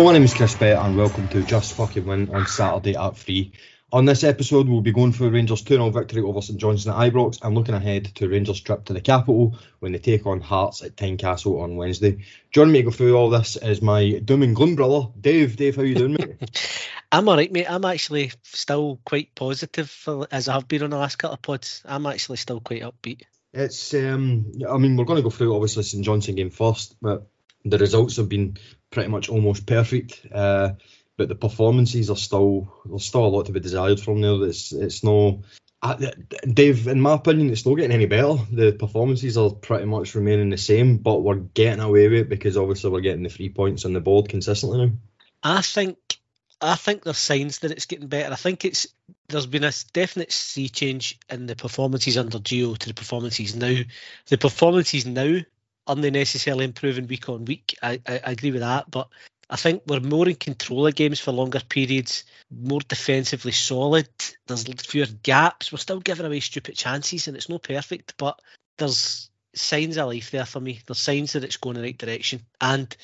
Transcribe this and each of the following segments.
Hello, my name is Chris Bett, and welcome to Just Fucking Win on Saturday at 3. On this episode, we'll be going through Rangers 2 0 victory over St Johnstone at Ibrox and looking ahead to Rangers' trip to the capital when they take on Hearts at Tynecastle on Wednesday. Joining me to go through all this is my doom and gloom brother, Dave. Dave, how you doing, mate? I'm alright, mate. I'm actually still quite positive for, as I've been on the last couple of pods. I'm actually still quite upbeat. It's, um, I mean, we're going to go through obviously St Johnstone game first, but the results have been pretty much almost perfect. Uh, but the performances are still there's still a lot to be desired from there. It's it's no. Dave, in my opinion, it's not getting any better. The performances are pretty much remaining the same, but we're getting away with it because obviously we're getting the three points on the board consistently now. I think I think there's signs that it's getting better. I think it's there's been a definite sea change in the performances under Gio to the performances now. The performances now aren't necessarily improving week on week. I, I, I agree with that, but I think we're more in control of games for longer periods, more defensively solid. There's fewer gaps. We're still giving away stupid chances, and it's not perfect, but there's signs of life there for me. There's signs that it's going in the right direction. And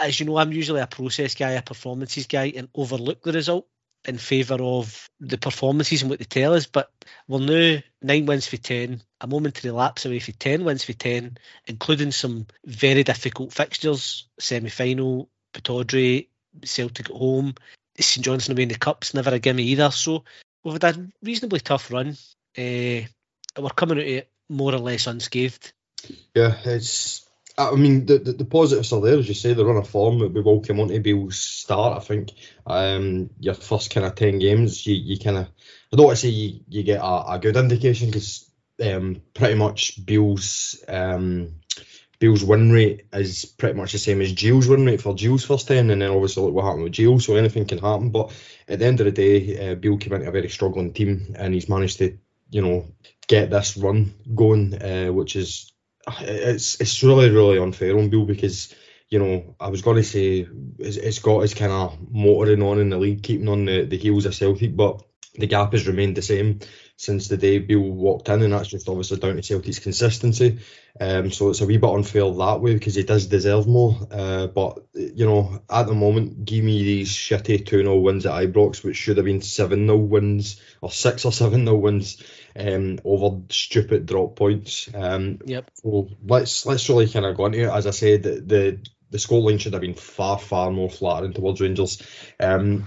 as you know, I'm usually a process guy, a performances guy, and overlook the result in favour of the performances and what they tell us. But we're now nine wins for 10, a momentary lapse away for 10 wins for 10, including some very difficult fixtures, semi final, Pittodrie, Celtic at home, St Johnstone away in the Cups, never a gimme either. So we've had a reasonably tough run. Uh, we're coming out of it more or less unscathed. Yeah, it's. I mean, the, the, the positives are there, as you say. they're on a form that we will come on to Beale's start. I think um, your first kind of ten games, you, you kind of. I don't want to say you, you get a, a good indication because um, pretty much Bill's um, Beale's win rate is pretty much the same as Gio's win rate for Gio's first 10, and then obviously look what happened with Gio, so anything can happen. But at the end of the day, uh, Beale came into a very struggling team, and he's managed to, you know, get this run going, uh, which is it's it's really really unfair on Bill because you know I was going to say it's, it's got his kind of motoring on in the league, keeping on the, the heels of Celtic, but the gap has remained the same since the day Bill walked in, and that's just obviously down to Celtic's consistency. Um, so it's a wee bit unfair that way because he does deserve more. Uh, but you know, at the moment, give me these shitty 2 0 wins at Ibrox, which should have been 7 0 wins or 6 or 7 0 wins um, over stupid drop points. Um, yep. So let's let's really kind of go into it. As I said, the, the scoreline should have been far, far more flattering towards Rangers. Um,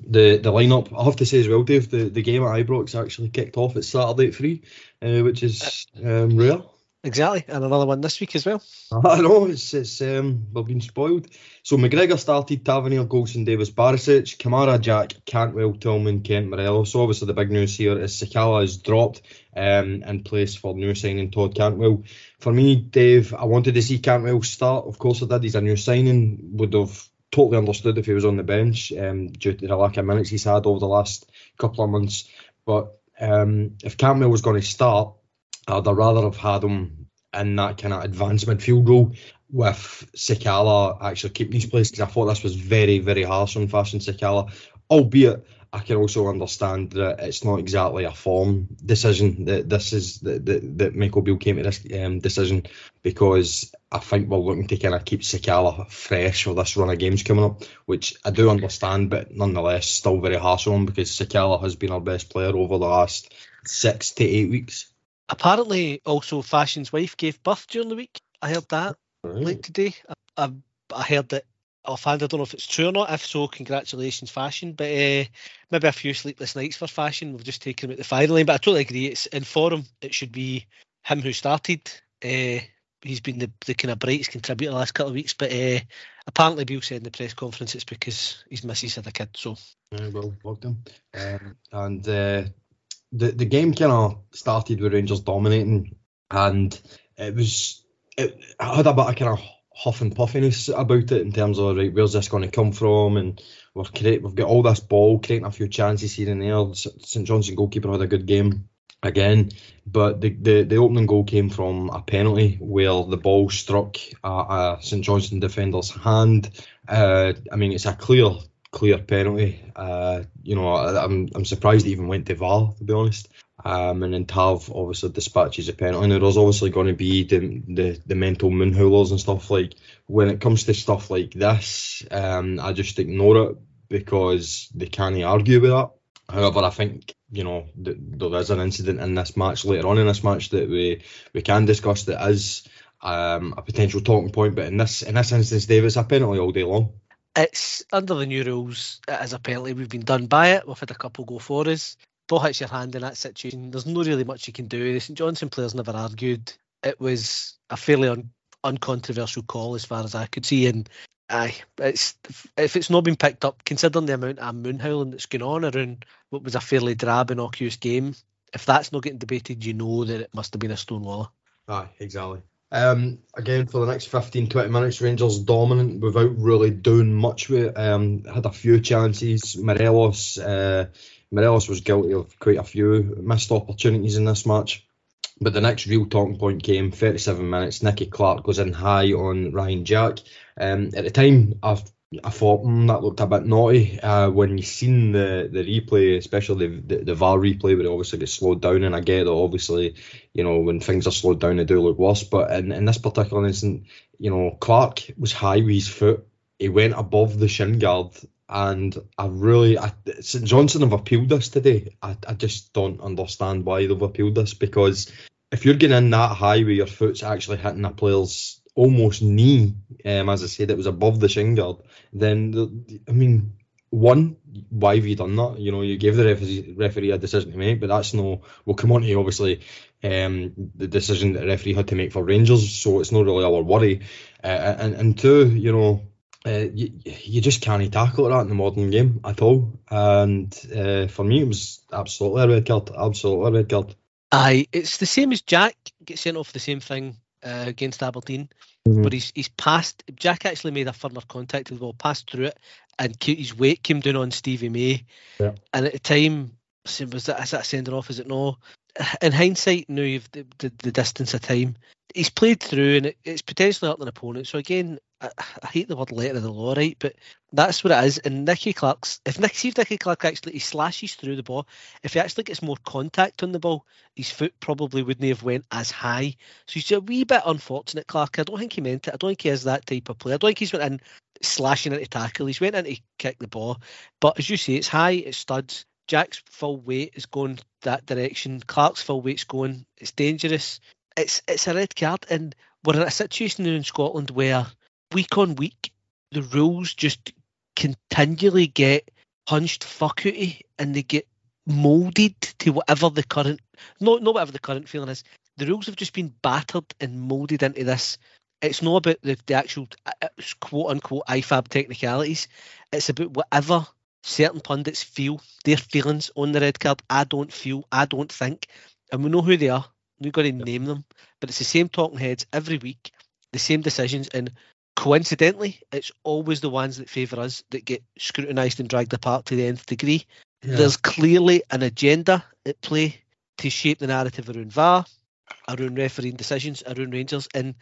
the the lineup. I have to say as well, Dave, the, the game at Ibrox actually kicked off at Saturday at three, uh, which is um, rare. Exactly, and another one this week as well. I know it's it's um, we've been spoiled. So McGregor started, Tavernier, Goldson, Davis, Barisic, Kamara, Jack, Cantwell, Tillman, Kent, Morelos. So obviously the big news here is Sakala has dropped um, in place for new signing Todd Cantwell. For me, Dave, I wanted to see Cantwell start. Of course I did. He's a new signing. Would have totally understood if he was on the bench um, due to the lack of minutes he's had over the last couple of months. But um, if Cantwell was going to start, I'd rather have had him in that kind of advanced midfield role with Sakala actually keeping his place because I thought this was very, very harsh on Fashion Sakala, albeit I can also understand that it's not exactly a form decision that this is that, that, that Michael Beale came to this um, decision because I think we're looking to kind of keep Sakala fresh for this run of games coming up, which I do understand, but nonetheless still very harsh on him because Sakala has been our best player over the last six to eight weeks. Apparently, also Fashion's wife gave birth during the week. I heard that right. late today. I, I, I heard that offhand. I don't know if it's true or not. If so, congratulations, Fashion. But uh, maybe a few sleepless nights for Fashion. We've just taken him at the firing line. But I totally agree. It's in form. It should be him who started. Uh, he's been the, the kind of brightest contributor the last couple of weeks. But uh, apparently, Beale said in the press conference it's because his missus had a kid. So yeah, well, plugged him. Um, and uh, the the game kind of started with Rangers dominating, and it was it had a bit of kind of huff and puffiness about it in terms of right, where's this going to come from, and we're create, we've got all this ball, creating a few chances here and there. St Johnstone goalkeeper had a good game again, but the, the, the opening goal came from a penalty where the ball struck a, a St Johnstone defender's hand. Uh, I mean, it's a clear clear penalty. Uh, you know, I, I'm I'm surprised it even went to VAR to be honest. Um, and then Tav obviously dispatches a penalty. And there's obviously going to be the, the, the mental moonhoolers and stuff like when it comes to stuff like this, um, I just ignore it because they can't argue with that. However, I think you know th- there is an incident in this match later on in this match that we we can discuss that is um, a potential talking point. But in this in this instance, David, it's a penalty all day long. It's under the new rules. It is a penalty. We've been done by it. We've had a couple go for us. Ball hits your hand in that situation. There's no really much you can do. The St Johnstone players never argued. It was a fairly un- uncontroversial call as far as I could see. And aye, it's if it's not been picked up, considering the amount of moon howling that's going on around what was a fairly drab, innocuous game, if that's not getting debated, you know that it must have been a stonewaller. Aye, exactly. Um, again, for the next 15, 20 minutes, Rangers dominant without really doing much with it. Um, had a few chances. Morelos, uh, Morelos was guilty of quite a few missed opportunities in this match. But the next real talking point came 37 minutes. Nicky Clark goes in high on Ryan Jack. Um, at the time, I, I thought mm, that looked a bit naughty. Uh, when you seen the, the replay, especially the, the, the VAR replay, where it obviously gets slowed down, and I get that obviously, you know, when things are slowed down, they do look worse. But in, in this particular instance, you know, Clark was high with his foot. He went above the shin guard and I really, I, St Johnstone have appealed this today. I, I just don't understand why they've appealed this because if you're getting in that high where your foot's actually hitting a player's almost knee, um, as I said, it was above the shin guard, then, the, I mean, one, why have you done that? You know, you gave the referee, referee a decision to make, but that's no. We'll come on to obviously um, the decision that the referee had to make for Rangers, so it's not really our worry. Uh, and and two, you know, uh, you, you just can't tackle that in the modern game at all. And uh, for me, it was absolutely a red card. Absolutely a red card. Aye, it's the same as Jack gets sent off the same thing uh, against Aberdeen, mm-hmm. but he's he's passed. Jack actually made a firmer contact with the ball, passed through it, and his weight came down on Stevie May. Yeah. And at the time, was that is that sending off? Is it no? In hindsight, now you've the, the, the distance of time. He's played through, and it, it's potentially hurt an opponent. So again, I, I, hate the word letter of the law, right? But that's what it is. And Nicky Clark's, if Nick, see if Nicky Clark actually he slashes through the ball, if he actually gets more contact on the ball, his foot probably wouldn't have went as high. So he's a wee bit unfortunate, Clark. I don't think he meant it. I don't think he is that type of player. I don't think he's went in slashing into tackle. He's went in to kick the ball. But as you say, it's high, it studs. Jack's full weight is going that direction. Clark's full weight's going. It's dangerous. It's it's a red card, and we're in a situation here in Scotland where week on week, the rules just continually get punched fuck and they get molded to whatever the current not not whatever the current feeling is. The rules have just been battered and molded into this. It's not about the, the actual uh, uh, quote unquote IFAB technicalities. It's about whatever certain pundits feel, their feelings on the red card. I don't feel, I don't think. And we know who they are. We've got to name them. But it's the same talking heads every week, the same decisions. And coincidentally, it's always the ones that favour us that get scrutinised and dragged apart to the nth degree. Yeah. There's clearly an agenda at play to shape the narrative around VAR, around refereeing decisions, around Rangers, and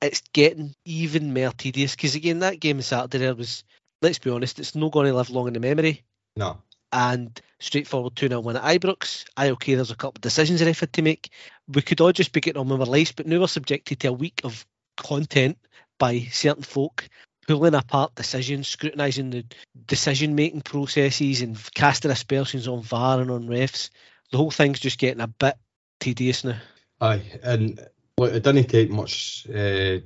it's getting even more tedious because again, that game on Saturday there was, let's be honest, it's not going to live long in the memory. No. And straightforward 2 0 win at Ibrox. I okay, there's a couple of decisions the ref had to make. We could all just be getting on with our lives, but now we're subjected to a week of content by certain folk pulling apart decisions, scrutinising the decision making processes and casting aspersions on VAR and on refs. The whole thing's just getting a bit tedious now. Aye, and look, it didn't take much, uh,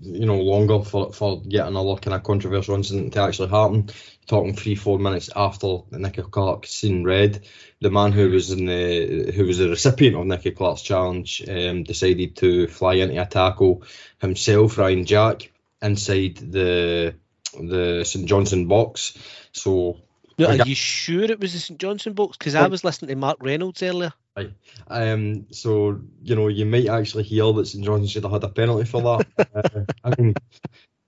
you know, longer for for yet another kind of controversial incident to actually happen. Talking three, four minutes after Nicky Clark seen red, the man who was in the who was the recipient of Nicky Clark's challenge um, decided to fly into a tackle himself, Ryan Jack, inside the the St Johnstone box. So now, are you sure it was the St Johnstone box? Because I was listening to Mark Reynolds earlier. Right. Um. So you know, you might actually hear that St Johnstone should have had a penalty for that. uh, I mean,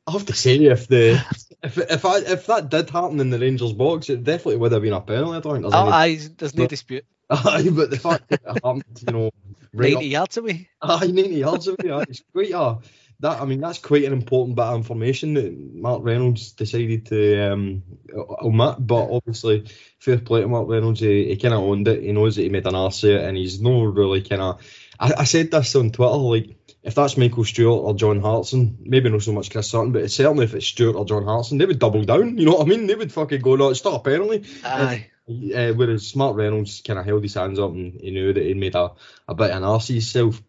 I have to say, if the if if I if that did happen in the Rangers box, it definitely would have been a penalty. I don't think there's oh, any, aye, there's no dispute. Aye, but the fact that it happened, you know, right 90 up, yards away. Aye, 90 yards away. Aye, it's quite a that I mean that's quite an important bit of information that Mark Reynolds decided to um, omit. But obviously, fair play to Mark Reynolds. He, he kind of owned it. He knows that he made an arse of it, and he's no really kind of. I, I, said this on Twitter, like if that's Michael Stewart or John Hartson, maybe not so much Chris Sutton, but certainly if it's Stewart or John Hartson, they would double down. You know what I mean? They would fucking go, no, stop penalty. Aye. Uh, whereas Mark Reynolds kind of held his hands up and he knew that he made a, a bit of an arse himself.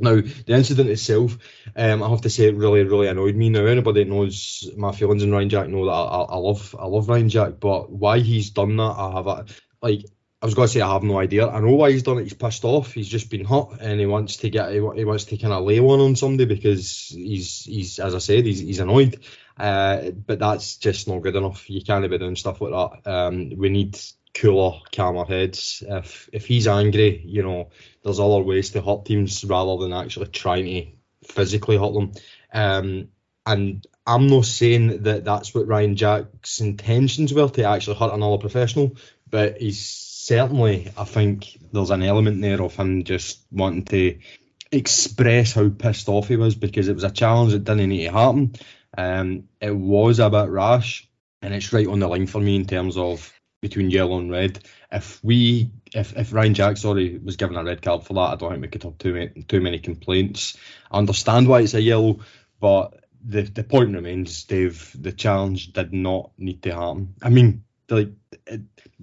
Now, the incident itself, um, I have to say, it really, really annoyed me. Now, anybody that knows my feelings on Ryan Jack know that I, I, love, I love Ryan Jack, but why he's done that, I have a, like. I was going to say I have no idea. I know why he's done it. He's pissed off. He's just been hot, and he wants to get. He, he wants to kind of lay one on somebody because he's he's as I said, he's he's annoyed. Uh, but that's just not good enough. You can't be doing stuff like that. Um, we need cooler, calmer heads. If if he's angry, you know, there's other ways to hurt teams rather than actually trying to physically hurt them. Um, and I'm not saying that that's what Ryan Jack's intentions were to actually hurt another professional, but he's certainly, I think, there's an element there of him just wanting to express how pissed off he was because it was a challenge that didn't need to happen. Um, it was a bit rash, and it's right on the line for me in terms of between yellow and red. If we, if, if Ryan Jack, sorry, was given a red card for that, I don't think we could have too many, too many complaints. I understand why it's a yellow, but the the point remains, Dave. The challenge did not need to happen. I mean, like,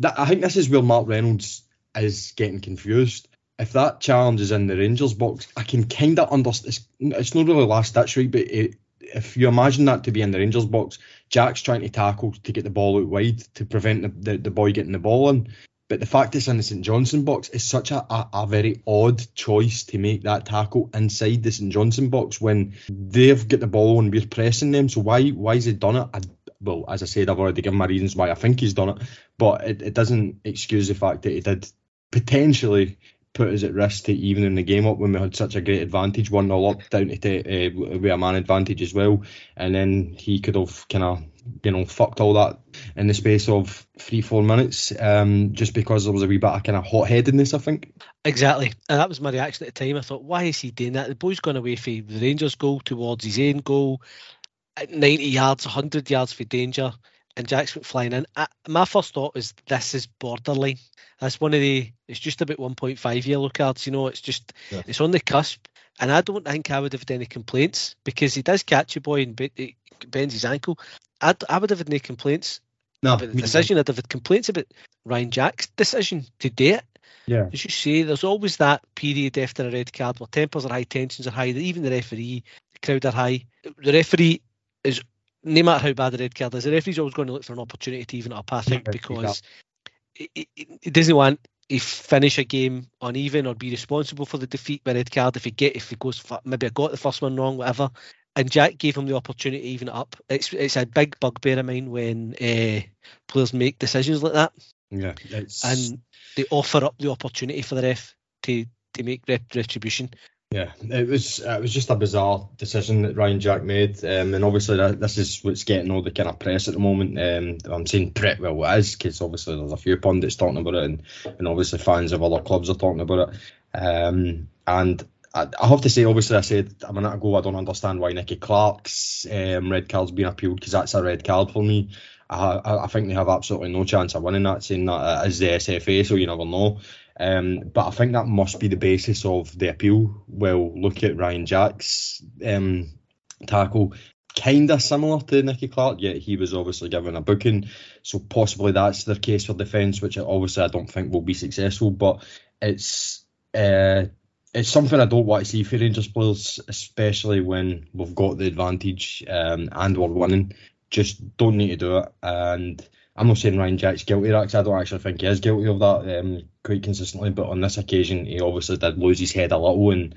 I think this is where Mark Reynolds is getting confused. If that challenge is in the Rangers box, I can kind of understand. It's, it's not really last ditch, right? But it, if you imagine that to be in the Rangers box, Jack's trying to tackle to get the ball out wide to prevent the, the, the boy getting the ball in. But the fact it's in the St Johnstone box is such a, a, a, very odd choice to make that tackle inside the St Johnstone box when they've got the ball and we're pressing them. So why why has he done it? I, well, as I said, I've already given my reasons why I think he's done it, but it, it doesn't excuse the fact that he did potentially put us at risk to evening the game up when we had such a great advantage, one 0 up down to uh, with a man advantage as well, and then he could have kind of you know fucked all that in the space of three four minutes, um, just because there was a wee bit of kind of hot headedness, I think. Exactly, and that was my reaction at the time. I thought, why is he doing that? The boy's gone away for the Rangers goal towards his own goal, at ninety yards, hundred yards for danger and Jacks went flying in. I, my first thought is this is borderline. That's one of the. It's just about 1.5 yellow cards. You know, it's just yeah. it's on the cusp. And I don't think I would have had any complaints because he does catch a boy and bends his ankle. I'd, I would have had no complaints no, about the decision. I'd have had complaints about Ryan Jack's decision to do it. Yeah. As you say, there's always that period after a red card where tempers are high, tensions are high, even the referee, the crowd are high. The referee is no matter how bad the red card is, the referee's always going to look for an opportunity to even up. I think because he, he doesn't want to finish a game uneven or be responsible for the defeat by red card if he get if he goes for, maybe I got the first one wrong, whatever. And Jack gave him the opportunity to even up. It's it's a big bugbear of mine when uh, players make decisions like that. Yeah, and they offer up the opportunity for the ref to to make retribution. Yeah, it was it was just a bizarre decision that Ryan Jack made, um, and obviously that, this is what's getting all the kind of press at the moment. Um, I'm saying pretty well it is because obviously there's a few pundits talking about it, and, and obviously fans of other clubs are talking about it. Um, and I, I, have to say, obviously, I said a minute ago I don't understand why Nicky Clark's um, red card's been appealed because that's a red card for me. I, I, think they have absolutely no chance of winning that, saying that is the SFA, so you never know. Um, but I think that must be the basis of the appeal. Well, look at Ryan Jack's um, tackle, kind of similar to Nicky Clark, yet he was obviously given a booking. So possibly that's their case for defence, which obviously I don't think will be successful. But it's uh, it's something I don't want to see for Rangers players, especially when we've got the advantage um, and we're winning. Just don't need to do it. And I'm not saying Ryan Jack's guilty because I don't actually think he is guilty of that um, quite consistently. But on this occasion, he obviously did lose his head a little, and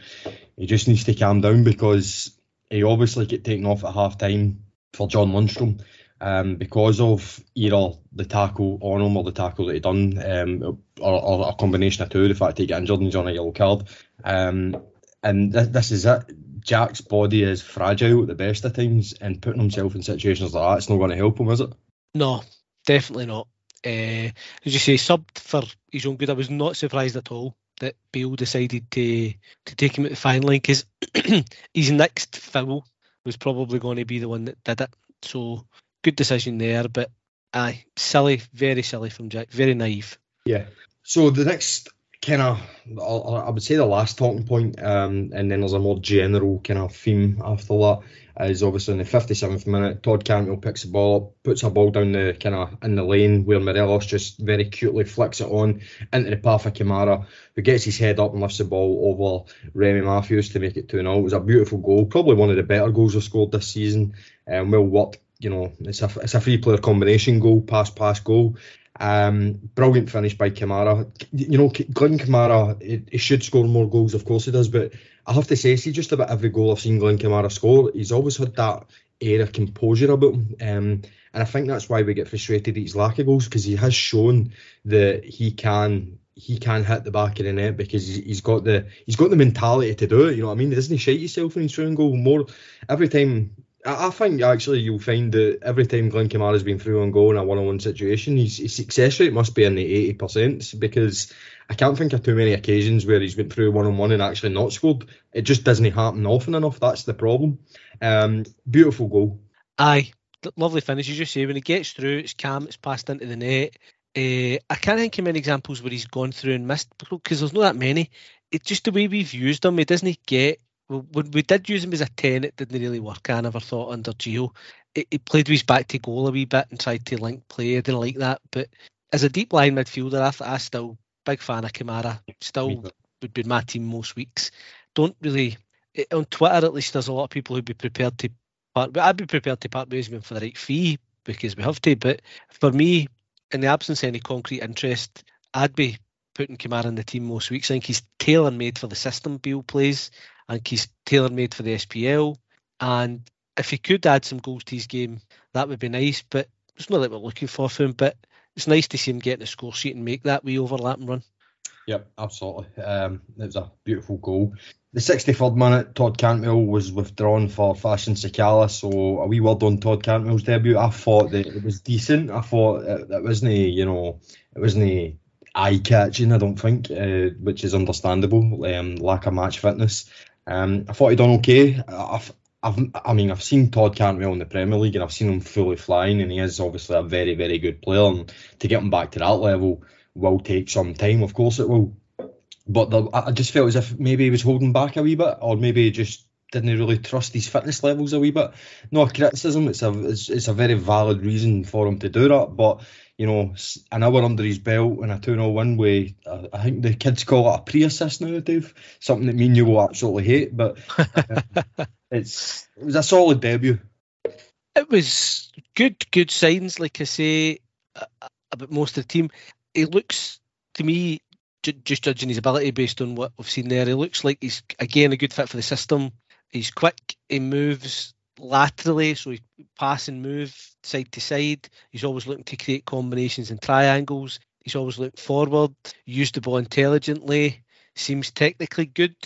he just needs to calm down because he obviously get taken off at half time for John Lundstram um, because of either the tackle on him or the tackle that he done, um, or, or, a combination of two. The fact that he got injured and he's on a yellow card, um, and th- this is it. Jack's body is fragile at the best of times, and putting himself in situations like that, it's not going to help him, is it? No, definitely not. Uh, as you say, subbed for his own good. I was not surprised at all that Beale decided to to take him at the fine line because his next foul was probably going to be the one that did it. So good decision there, but aye, silly, very silly from Jack, very naive. Yeah. So the next kind of, I would say the last talking point, um, and then there's a more general kind of theme after that is obviously in the 57th minute, Todd Cantwell picks the ball up, puts a ball down the kind of in the lane where Morelos just very cutely flicks it on into the path of Kamara, who gets his head up and lifts the ball over Remy Matthews to make it 2 0. It was a beautiful goal, probably one of the better goals we've scored this season. and Um, well worked, you know, it's a, it's a free player combination goal, pass, pass, goal. Um, brilliant finish by Kamara. You know, Glenn Kamara, he, he, should score more goals, of course he does, but I have to say, see, just about every goal I've seen Glenn Kamara score, he's always had that air of composure about him. Um, and I think that's why we get frustrated at his lack of goals because he has shown that he can he can hit the back of the net because he's got the he's got the mentality to do it. You know what I mean? Doesn't he shake himself when he's trying goal more every time I, think actually you'll find that every time Glenn Kamara's been through on goal in a one-on-one situation, his, his success rate must be in the eighty percent because I can't think of too many occasions where he's been through one-on-one and actually not scored. It just doesn't happen often enough. That's the problem. Um, beautiful goal. Aye, lovely finish. As you say, when he gets through, it's calm. It's passed into the net. Uh, I can't think of many examples where he's gone through and missed because there's not that many. It's just the way we've used him. He doesn't get when we did use him as a 10, it didn't really work. I never thought under Gio. He played with his back to goal a wee bit and tried to link play. I didn't like that. But as a deep line midfielder, I, I still big fan of Kamara. Still would be my team most weeks. Don't really eh, on Twitter at least. There's a lot of people who'd be prepared to part. I'd be prepared to part ways with him for the right fee because we have to. But for me, in the absence of any concrete interest, I'd be putting Kamara in the team most weeks. I think he's tailor made for the system Bill plays. I think he's tailor made for the SPL. And if he could add some goals to his game, that would be nice. But it's not that we're looking for him. But it's nice to see him get the score sheet and make that wee overlap and run. Yep, absolutely. Um, it was a beautiful goal. The 63rd minute, Todd Cantwell was withdrawn for Fashion Sakala. So a wee word on Todd Cantwell's debut. I thought that it was decent. I thought it, it wasn't, you know, it wasn't eye catching. I don't think, uh, which is understandable. Um, lack of match fitness. Um, I thought he'd done okay. I've, I've, I mean, I've seen Todd Cantwell in the Premier League and I've seen him fully flying, and he is obviously a very, very good player. And to get him back to that level will take some time, of course it will. But the, I just felt as if maybe he was holding back a wee bit, or maybe he just didn't really trust his fitness levels a wee bit. No criticism; it's a it's, it's a very valid reason for him to do that. But you know, an hour under his belt and a 2 0 win way. I, I, think the kids call it a pre assist now, Dave. Something that me and you will absolutely hate, but uh, it's it was a solid debut. It was good, good signs, like I say, about most of the team. He looks, to me, just judging his ability based on what we've seen there, he looks like he's, again, a good fit for the system. He's quick, he moves laterally, so he pass and move side to side. He's always looking to create combinations and triangles. He's always looking forward, Used the ball intelligently, seems technically good.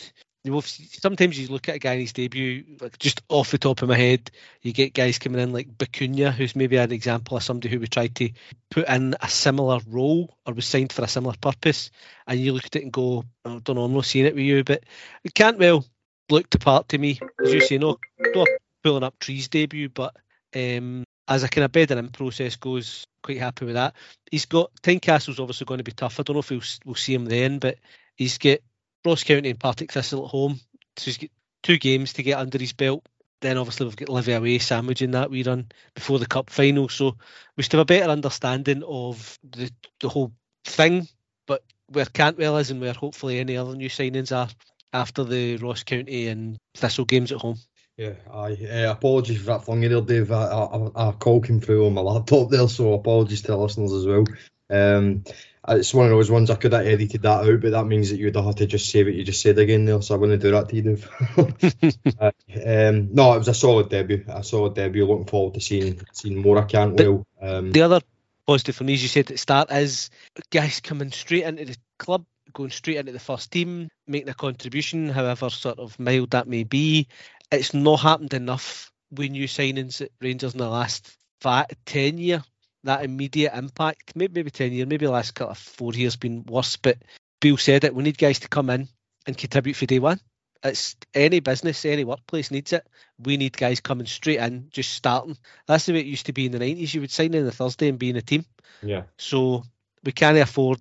You know, sometimes you look at a guy in his debut, like just off the top of my head, you get guys coming in like Bacuna, who's maybe an example of somebody who would try to put in a similar role or was signed for a similar purpose. And you look at it and go, I don't know, I'm not seeing it with you, but it Cantwell look the part to me. As you say, no, no pulling up trees debut, but um, as a kind of bedding in process goes, quite happy with that. He's got Tynecastle's obviously going to be tough. I don't know if we'll, we'll see him then, but he's got Ross County and Partick Thistle at home. So he's got two games to get under his belt. Then obviously we've got Livy away sandwiching that we run before the cup final. So we should have a better understanding of the the whole thing. But where Cantwell is and where hopefully any other new signings are after the Ross County and Thistle games at home. Yeah, I uh, apologies for that funny there, Dave. I, I, I call came through on my laptop there, so apologies to the listeners as well. Um, it's one of those ones I could have edited that out, but that means that you'd have to just say what you just said again there, so I wouldn't do that to you, Dave. uh, um, no, it was a solid debut. A solid debut. Looking forward to seeing seeing more. I Cantwell. Um, the other positive for me, as you said at the start, is guys coming straight into the club going straight into the first team, making a contribution, however sort of mild that may be it's not happened enough with new signings at Rangers in the last five, 10 year. That immediate impact, maybe maybe 10 years, maybe the last couple of four years been worse. But Bill said it, we need guys to come in and contribute for day one. It's any business, any workplace needs it. We need guys coming straight in, just starting. That's the way it used to be in the nineties. You would sign in the Thursday and be in a team. Yeah. So we can't afford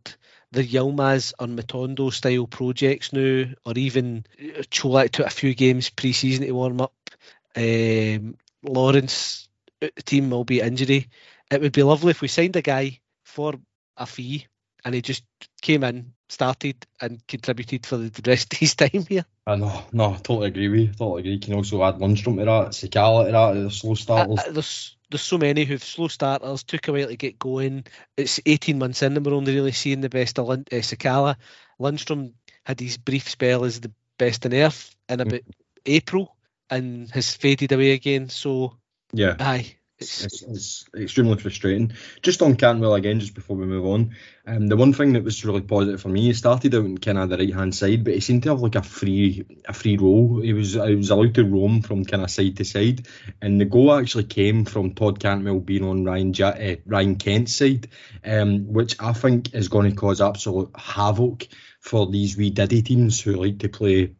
the Yilmaz or Matondo style projects now, or even Colak took a few games pre-season to warm up. Um, Lawrence, the team will be injury. It would be lovely if we signed a guy for a fee and he just came in, started, and contributed for the rest of his time here. I know, no, totally agree with you. Totally agree. You can also add Lundstram to that, Sakala to that, the slow starters. Uh, there's there's so many who've slow starters, took a while to get going. It's 18 months in and we're only really seeing the best of Lund, uh, Sakala. Lundstram had his brief spell as the best in Earth in about mm. April and has faded away again. So, yeah, aye, it's, it's, extremely frustrating. Just on Cantwell again, just before we move on, um, the one thing that was really positive for me, he started out in kind of the right hand side, but he seemed to have like a free a free role. He was he was allowed to roam from kind of side to side, and the goal actually came from Todd Cantwell being on Ryan ja- uh, Ryan Kent's side, um, which I think is going to cause absolute havoc for these wee Diddy teams who like to play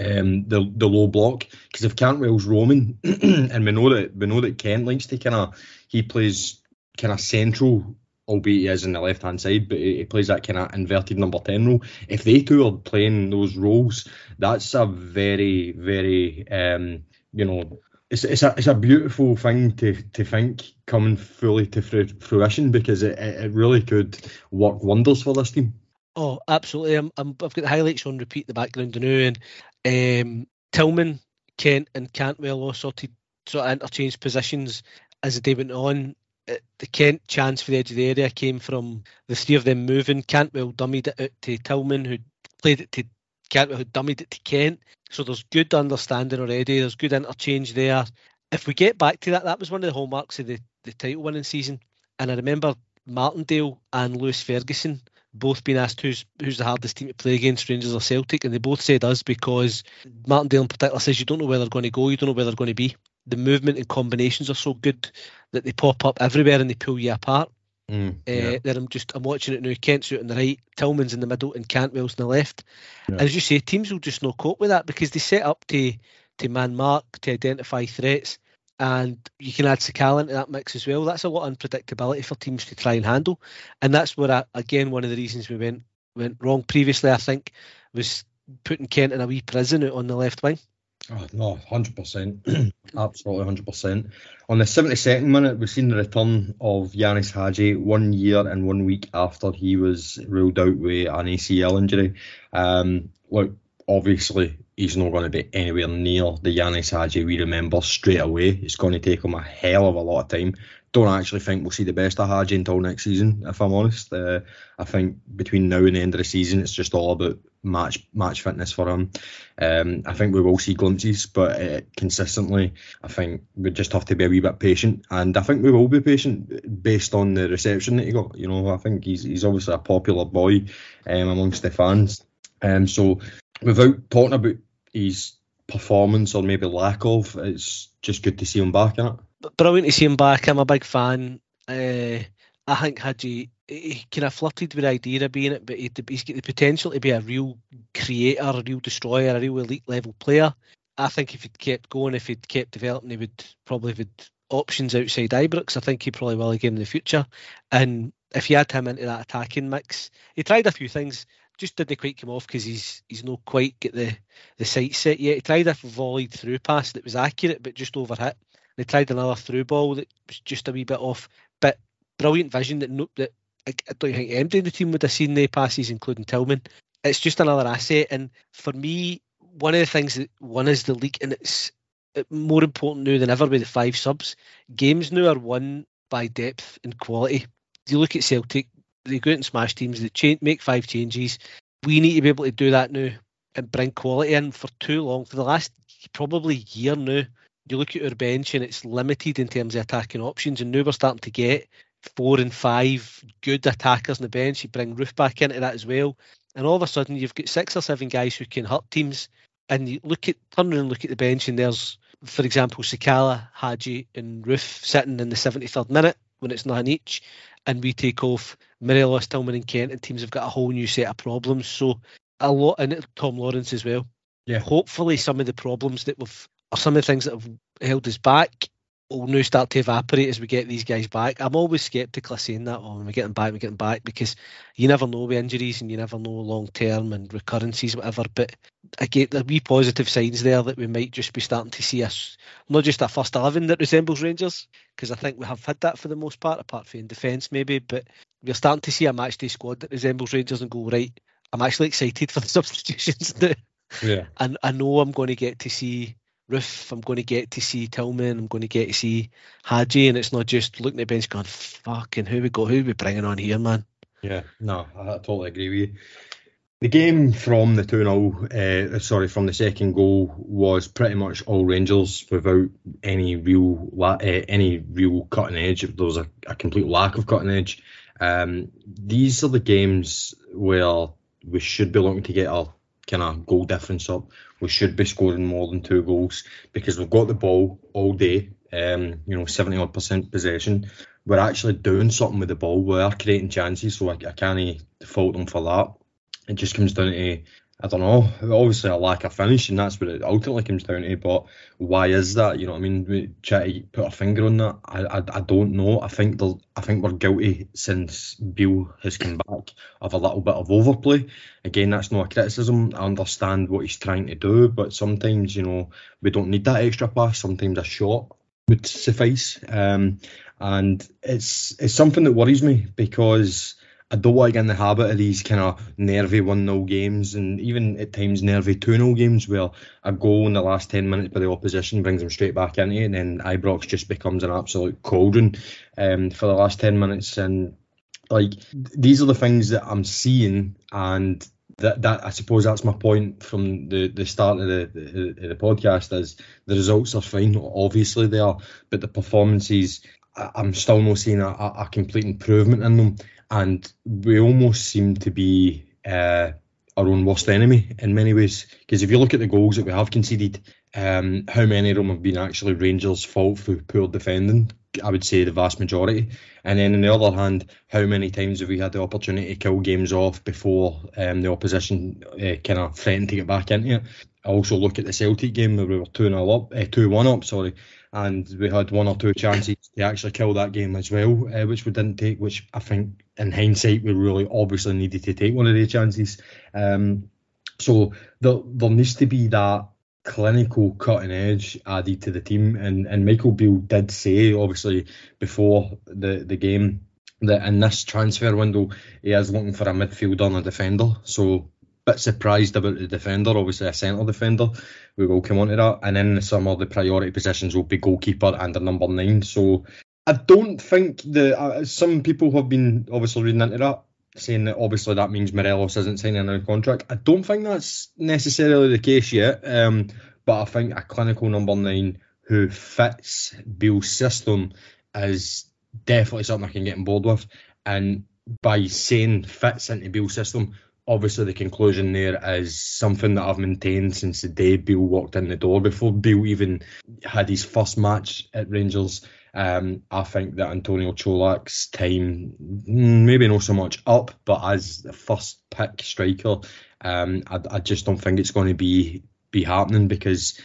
um, the the low block because if Cantwell's roaming, and we know that we know that Kent likes to kind of he plays kind of central, albeit he is in the left hand side, but he, he plays that kind of inverted number ten role. If they two are playing those roles, that's a very very um, you know. It's, it's, a, it's a beautiful thing to, to think coming fully to fruition because it, it really could work wonders for this team. Oh, absolutely. I have got the highlights on repeat the background now, and um, Tillman, Kent, and Cantwell all sorted sort of interchanged positions as the day went on. Uh, the Kent chance for the edge of the area came from the three of them moving. Cantwell dummied it out to Tillman, who played it to Cantwell, who dummied it to Kent. So there's good understanding already. There's good interchange there. If we get back to that, that was one of the hallmarks of the, the title winning season. And I remember Martindale and Lewis Ferguson both been asked who's who's the hardest team to play against, Rangers or Celtic, and they both said us because Martindale in particular says you don't know where they're going to go, you don't know where they're going to be. The movement and combinations are so good that they pop up everywhere and they pull you apart. Mm, yeah. uh, I'm just I'm watching it now. Kent's out on the right, Tillman's in the middle, and Cantwell's on the left. Yeah. And as you say, teams will just not cope with that because they set up to to man mark to identify threats and you can add Sakala into that mix as well. That's a lot of unpredictability for teams to try and handle, and that's where I, again one of the reasons we went went wrong previously. I think was putting Kent in a wee prison out on the left wing. Oh, no, hundred percent, absolutely hundred percent. On the seventy-second minute, we've seen the return of Ianis Hagi one year and one week after he was ruled out with an ACL injury. Um, look, obviously he's not going to be anywhere near the Ianis Hagi we remember straight away. It's going to take him a hell of a lot of time. Don't actually think we'll see the best of Hagi until next season, if I'm honest. Uh, I think between now and the end of the season, it's just all about match match fitness for him. Um, I think we will see glimpses, but uh, consistently, I think we just have to be a wee bit patient, and I think we will be patient based on the reception that he got. You know, I think he's he's obviously a popular boy um, amongst the fans. Um, so without talking about his performance or maybe lack of, it's just good to see him back in it. Brilliant to see him back. I'm a big fan. Uh, I think Hagi he kind of flirted with the idea of being it, but he's got the potential to be a real creator, a real destroyer, a real elite level player. I think if he'd kept going, if he'd kept developing, he would probably have options outside Ibrox. I think he probably will again in the future. And if you add him into that attacking mix, he tried a few things just didn't quite come off because he's he's not quite get the the sight set yet. He tried a volleyed through pass that was accurate but just overhit. They tried another through ball that was just a wee bit off. But brilliant vision that no, that I, don't think anybody in the team would have seen the passes, including Tillman. It's just another asset, and for me, one of the things that one is the leak, and it's more important now than ever with the five subs. Games now are won by depth and quality. Do you look at Celtic, they go out and smash teams, they change, make five changes. We need to be able to do that now and bring quality in for too long. For the last probably year now, you look at our bench and it's limited in terms of attacking options, and now we're starting to get four and five good attackers on the bench. You bring Roofe back into that as well, and all of a sudden you've got six or seven guys who can hurt teams. And you look at turn around and look at the bench, and there's, for example, Sakala, Hagi, and Roofe sitting in the 73rd minute when it's nine each, and we take off Morelos, Tillman, and Kent, and teams have got a whole new set of problems. So a lot in it, Tom Lawrence as well. Yeah. Hopefully, some of the problems that we've, or some of the things that have held us back, will now start to evaporate as we get these guys back. I'm always sceptical saying that, oh, when we get them back, we get them back, because you never know with injuries and you never know long term and recurrences, whatever. But I get the wee positive signs there that we might just be starting to see us, not just a first 11 that resembles Rangers, because I think we have had that for the most part, apart from in defence maybe, but we're starting to see a matchday squad that resembles Rangers and go, right, I'm actually excited for the substitutions now. Yeah. And I know I'm going to get to see Roofe, I'm going to get to see Tillman, I'm going to get to see Hagi, and it's not just looking at the bench going, fucking who we got, who we bringing on here, man. Yeah, no, I totally agree with you. The game from the 2 0, uh, sorry, from the second goal was pretty much all Rangers without any real uh, any real cutting edge. There was a, a complete lack of cutting edge. Um, these are the games where we should be looking to get our kind of goal difference up. We should be scoring more than two goals because we've got the ball all day. Um, you know, seventy odd percent possession. We're actually doing something with the ball. We are creating chances, so I, I can't fault them for that. It just comes down to I don't know. Obviously, a lack of finish, and that's what it ultimately comes down to. But why is that? You know what I mean? Try to put a finger on that. I, I, I don't know. I think I think we're guilty since Bill has come back of a little bit of overplay. Again, that's not a criticism. I understand what he's trying to do, but sometimes you know we don't need that extra pass. Sometimes a shot would suffice. Um, and it's it's something that worries me because I don't want to get in the habit of these kind of nervy 1 0 games and even at times nervy 2 0 games where a goal in the last 10 minutes by the opposition brings them straight back into it and then Ibrox just becomes an absolute cauldron um, for the last 10 minutes. And like these are the things that I'm seeing and that, that I suppose that's my point from the, the start of the, the, the podcast is the results are fine, obviously they are, but the performances I'm still not seeing a, a, complete improvement in them and we almost seem to be uh, our own worst enemy in many ways. Because if you look at the goals that we have conceded, um, how many of them have been actually Rangers' fault for poor defending? I would say the vast majority. And then on the other hand, how many times have we had the opportunity to kill games off before um, the opposition uh, kind of threatened to get back into it? I also look at the Celtic game where we were 2 0 up, uh, 2 1 up, sorry, and we had one or two chances to actually kill that game as well, uh, which we didn't take, which I think in hindsight we really obviously needed to take one of the chances. Um, so there, there needs to be that clinical cutting edge added to the team, and, and Michael Beale did say obviously before the, the game that in this transfer window he is looking for a midfielder and a defender. So bit surprised about the defender, obviously a centre defender. We will come on to that. And then some of the priority positions will be goalkeeper and a number nine. So I don't think the uh, some people have been obviously reading into that, saying that obviously that means Morelos isn't signing a new contract. I don't think that's necessarily the case yet. Um, but I think a clinical number nine who fits Bill's system is definitely something I can get on board with. And by saying fits into Bill's system, obviously the conclusion there is something that I've maintained since the day Bill walked in the door. Before Bill even had his first match at Rangers, um, I think that Antonio Colak's time, mm, maybe not so much up, but as the first pick striker, um, I, I just don't think it's going to be be happening because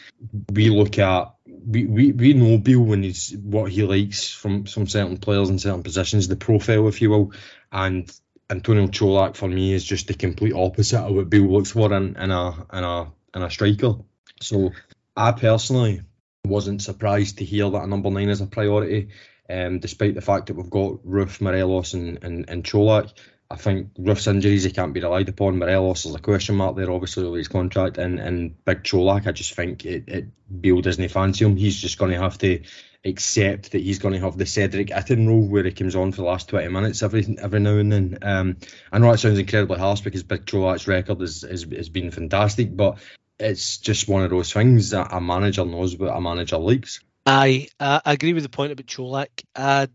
we look at we, we, we know Bill when he's what he likes from some certain players in certain positions, the profile, if you will, and Antonio Colak for me is just the complete opposite of what Bill looks for in, in a in a in a striker. So I personally wasn't surprised to hear that a number nine is a priority, um, despite the fact that we've got Roofe, Morelos, and, and, and Colak. I think Roofe's injuries he can't be relied upon. Morelos is a question mark there, obviously, with his contract, and, and Big Colak, I just think it, it Beale doesn't fancy him. He's just going to have to accept that he's going to have the Cedric Itten role where he comes on for the last 20 minutes every every now and then. Um, I know that sounds incredibly harsh because Big Colak's record is, is, has been fantastic, but it's just one of those things that a manager knows what a manager likes. I I agree with the point about Colak. Uh,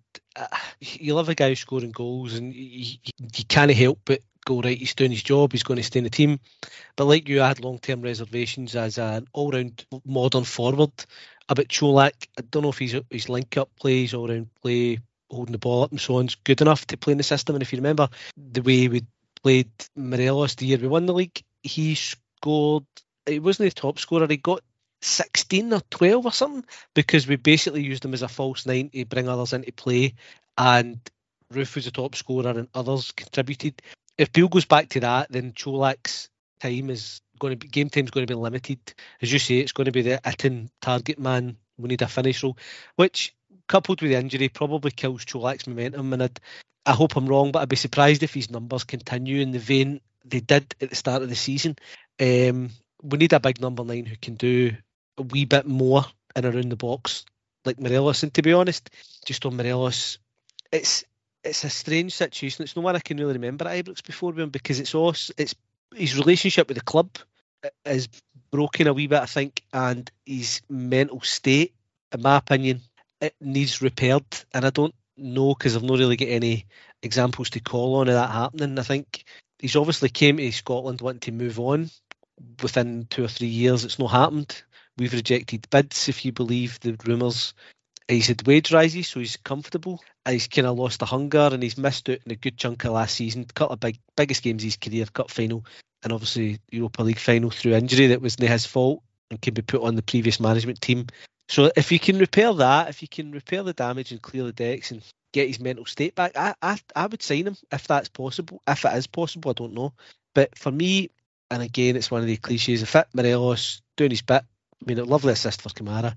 you love a guy scoring goals, and you, you can't help but go right. He's doing his job. He's going to stay in the team. But like you, I had long term reservations as an all round modern forward about Colak. I don't know if he's his link up plays, all round play, holding the ball up and so on is good enough to play in the system. And if you remember the way we played Morelos the year we won the league, he scored he wasn't the top scorer. He got 16 or 12 or something because we basically used him as a false nine to bring others into play. And Roofe was the top scorer and others contributed. If Bill goes back to that, then Colak's time is going to be game time is going to be limited. As you say, it's going to be the hitting target man. We need a finish which coupled with the injury probably kills Colak's momentum. And I'd, I hope I'm wrong, but I'd be surprised if his numbers continue in the vein they did at the start of the season. Um, we need a big number nine who can do a wee bit more in around the box, like Morelos. And to be honest, just on Morelos, it's it's a strange situation. It's no one I can really remember at Ibrox before him because it's also it's his relationship with the club is broken a wee bit, I think, and his mental state, in my opinion, it needs repaired. And I don't know because I've not really got any examples to call on of that happening. I think he's obviously came to Scotland wanting to move on. Within two or three years, it's not happened. We've rejected bids, if you believe the rumours. He's had wage rises, so he's comfortable. He's kind of lost the hunger, and he's missed out in a good chunk of last season. Cut a big, biggest games of his career, cup final, and obviously Europa League final through injury that wasn't his fault and can be put on the previous management team. So if you can repair that, if you can repair the damage and clear the decks and get his mental state back, I, I, I would sign him if that's possible. If it is possible, I don't know. But for me, and again, it's one of the cliches. If it Morelos doing his bit, I mean, a lovely assist for Kamara,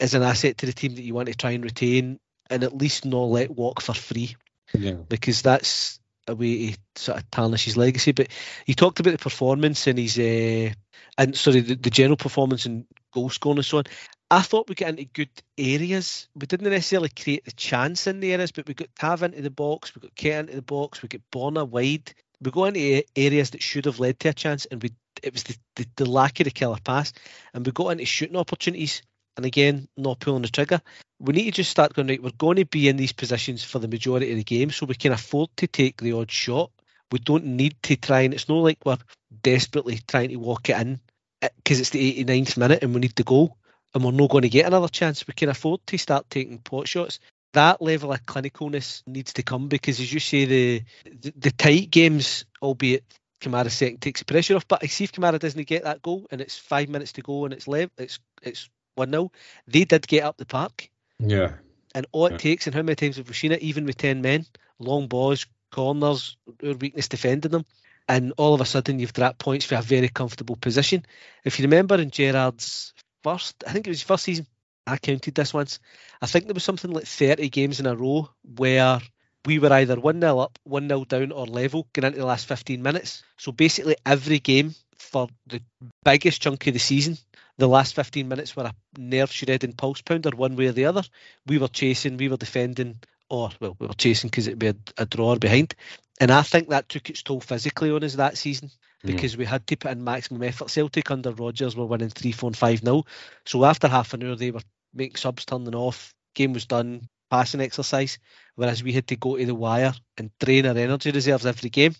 is an asset to the team that you want to try and retain and at least not let walk for free. Yeah. Because that's a way to sort of tarnish his legacy. But he talked about the performance and his, uh, and sorry, the, the general performance and goal scoring and so on. I thought we got into good areas. We didn't necessarily create the chance in the areas, but we got Tav into the box, we got Kent into the box, we got Bonner wide. We go into areas that should have led to a chance, and we it was the, the, the lack of the killer pass, and we got into shooting opportunities, and again, not pulling the trigger. We need to just start going right. We're going to be in these positions for the majority of the game, so we can afford to take the odd shot. We don't need to try, and it's not like we're desperately trying to walk it in eh, because it's the 89th minute and we need the goal and we're not going to get another chance. We can afford to start taking pot shots. That level of clinicalness needs to come because, as you say, the the, the tight games, albeit Kamara second takes the pressure off. But I see if Kamara doesn't get that goal and it's five minutes to go and it's left, it's it's one 0 They did get up the park. Yeah. And all it Yeah. takes, and how many times have we seen it, even with ten men, long balls, corners, our weakness defending them, and all of a sudden you've dropped points for a very comfortable position. If you remember in Gerrard's first, I think it was his first season, I counted this once. I think there was something like 30 games in a row where we were either 1 0 up, 1 0 down, or level going into the last 15 minutes. So basically, every game for the biggest chunk of the season, the last 15 minutes were a nerve shredding pulse pounder, one way or the other. We were chasing, we were defending, or, well, we were chasing because it'd be a, a drawer behind. And I think that took its toll physically on us that season hmm. because we had to put in maximum effort. Celtic under Rodgers were winning 3 4 5 0. So after half an hour, they were making subs turning off. Game was done, passing exercise. Whereas we had to go to the wire and drain our energy reserves every game.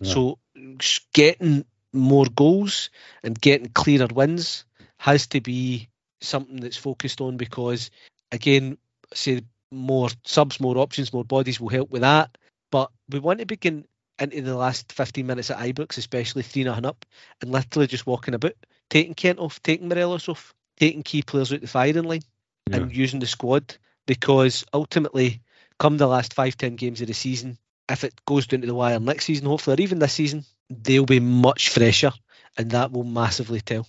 Yeah. So getting more goals and getting clearer wins has to be something that's focused on because, again, say more subs, more options, more bodies will help with that. But we want to begin into the last 15 minutes at Ibrox, especially 3 0 up, and literally just walking about, taking Kent off, taking Morelos off, taking key players out the firing line, and using the squad because ultimately, come the last five, ten games of the season, if it goes down to the wire next season, hopefully, or even this season, they'll be much fresher, and that will massively tell.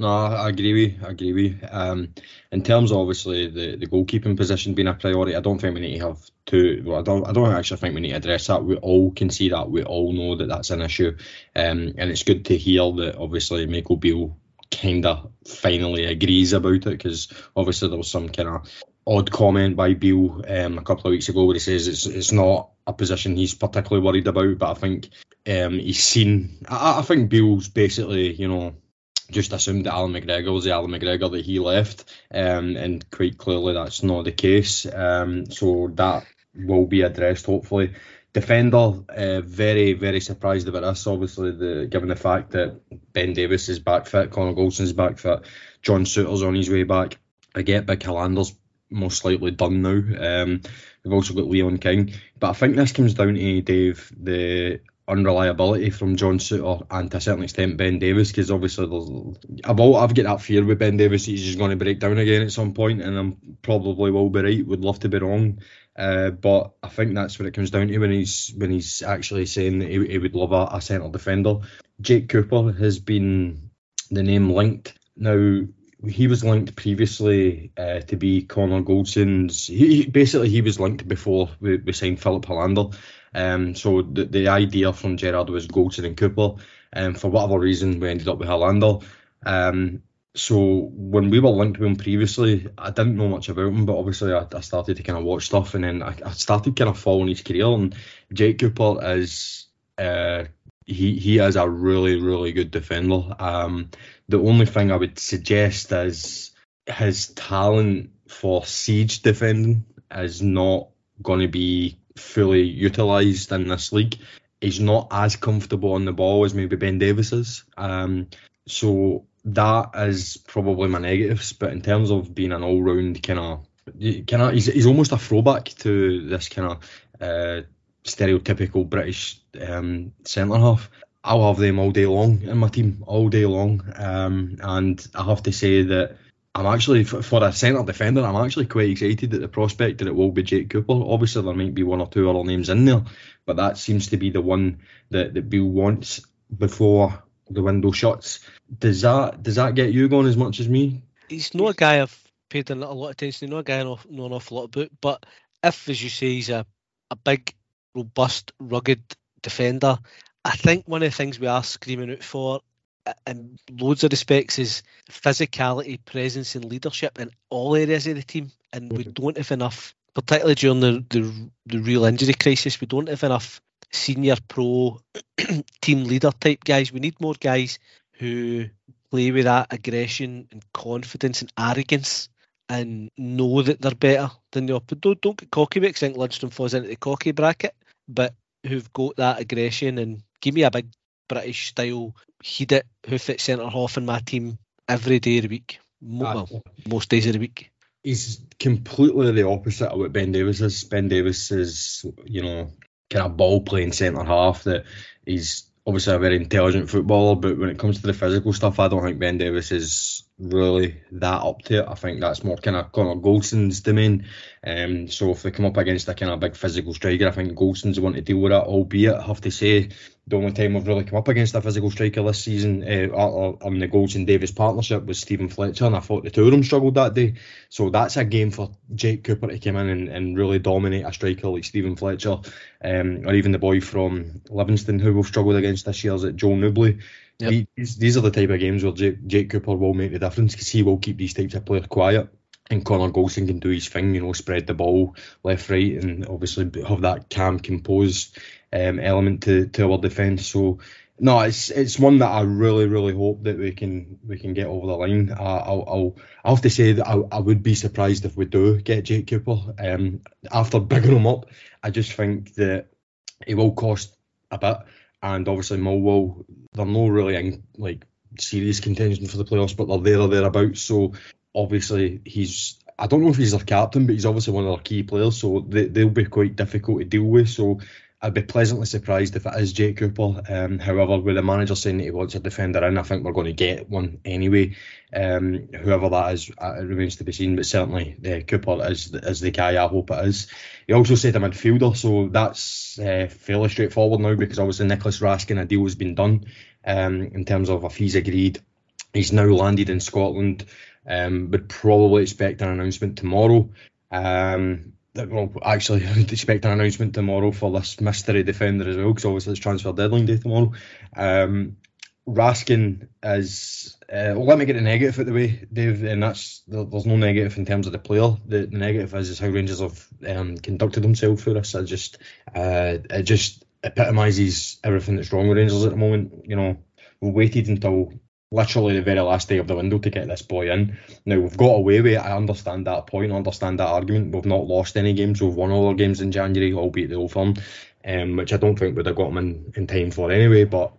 No, I agree with you. I agree with you. Um, in terms of obviously the, the goalkeeping position being a priority, I don't think we need to have two. Well, I don't. I don't actually think we need to address that. We all can see that. We all know that that's an issue. Um, and it's good to hear that obviously Michael Beale kind of finally agrees about it because obviously there was some kind of odd comment by Beale um, a couple of weeks ago where he says it's it's not a position he's particularly worried about. But I think um, he's seen. I, I think Beale's basically you know just assumed that Allan McGregor was the Allan McGregor that he left, um, and quite clearly that's not the case. Um, so that will be addressed hopefully. Defender, uh, very very surprised about this. Obviously, the given the fact that Ben Davies is back fit, Connor Goldson's back fit, John Souttar's on his way back. I get Big Helander's most likely done now. Um, we've also got Leon King, but I think this comes down to Dave the unreliability from John Souttar and to a certain extent Ben Davies because obviously I've all, I've got that fear with Ben Davies he's just going to break down again at some point and I'm probably will be right would love to be wrong uh, but I think that's what it comes down to when he's when he's actually saying that he, he would love a, a centre defender Jake Cooper has been the name linked now he was linked previously uh, to be Connor Goldson's. He, basically he was linked before we, we signed Filip Helander. Um, so the, the idea from Gerrard was Goldson and Cooper. And for whatever reason, we ended up with Helander. Um, so when we were linked with him previously, I didn't know much about him, but obviously I, I started to kind of watch stuff, and then I, I, started kind of following his career. And Jake Cooper is uh, he he is a really really good defender. Um, the only thing I would suggest is his talent for siege defending is not going to be fully utilised in this league. He's not as comfortable on the ball as maybe Ben Davies is. Um, so that is probably my negatives. But in terms of being an all round kind of kind of he's, he's almost a throwback to this kind of uh, stereotypical British um, centre half. I'll have them all day long in my team, all day long. Um, and I have to say that I'm actually for a centre defender. I'm actually quite excited at the prospect that it will be Jake Cooper. Obviously, there might be one or two other names in there, but that seems to be the one that, that Beale wants before the window shuts. Does that does that get you going as much as me? He's not a guy I've paid a lot of attention. He's not a guy I know, know an awful lot about. But if, as you say, he's a a big, robust, rugged defender, I think one of the things we are screaming out for in loads of respects is physicality, presence, and leadership in all areas of the team. And we mm-hmm. don't have enough, particularly during the, the, the real injury crisis, we don't have enough senior pro team leader type guys. We need more guys who play with that aggression and confidence and arrogance and know that they're better than the opposite. Don't, don't get cocky because I think Lundstram falls into the cocky bracket, but who've got that aggression and give me a big British style heed it, hoof it centre half in my team every day of the week. Well, most days of the week. He's completely the opposite of what Ben Davies is. Ben Davies is, you know, kind of ball playing centre half that he's obviously a very intelligent footballer, but when it comes to the physical stuff, I don't think Ben Davies is really that up to it. I think that's more kind of Connor Goldson's domain. Um, so if they come up against a kind of big physical striker, I think Goldson's the one to deal with it. Albeit, I have to say, the only time we've really come up against a physical striker this season uh, on the Goldson Davies partnership was Steven Fletcher, and I thought the two of them struggled that day. So that's a game for Jake Cooper to come in and, and really dominate a striker like Steven Fletcher, um, or even the boy from Livingston who we've struggled against this year, is it Joel Nouble. Yep. These, these are the type of games where Jake, Jake Cooper will make the difference because he will keep these types of players quiet and Connor Goldson can do his thing, you know, spread the ball left, right, and obviously have that calm, composed um, element to, to our defence. So no, it's it's one that I really really hope that we can we can get over the line. I, I'll, I'll I have to say that I, I would be surprised if we do get Jake Cooper. Um, after bigging him up, I just think that it will cost a bit, and obviously Millwall they're not really in like serious contention for the playoffs, but they're there or thereabouts. So obviously he's I don't know if he's their captain, but he's obviously one of their key players, so they, they'll be quite difficult to deal with. So I'd be pleasantly surprised if it is Jake Cooper. Um, however, with the manager saying that he wants a defender in, I think we're going to get one anyway. Um, whoever that is, uh, it remains to be seen. But certainly, uh, Cooper is is the guy. I hope it is. He also said a midfielder, so that's uh, fairly straightforward now because obviously Nicolas Raskin a deal has been done um, in terms of a fees agreed. He's now landed in Scotland. Um, would probably expect an announcement tomorrow. Um, well, actually, expect an announcement tomorrow for this mystery defender as well, because obviously it's transfer deadline day tomorrow. Um, Raskin is. Uh, well, let me get the negative out the way, Dave, and that's there's no negative in terms of the player. The, the negative is, is how Rangers have um, conducted themselves for us. I just, uh, it just epitomises everything that's wrong with Rangers at the moment. You know, we waited until literally the very last day of the window to get this boy in. Now we've got away with it. I understand that point. I understand that argument. We've not lost any games. We've won all our games in January, albeit the old firm, um, which I don't think would have got them in, in time for anyway. But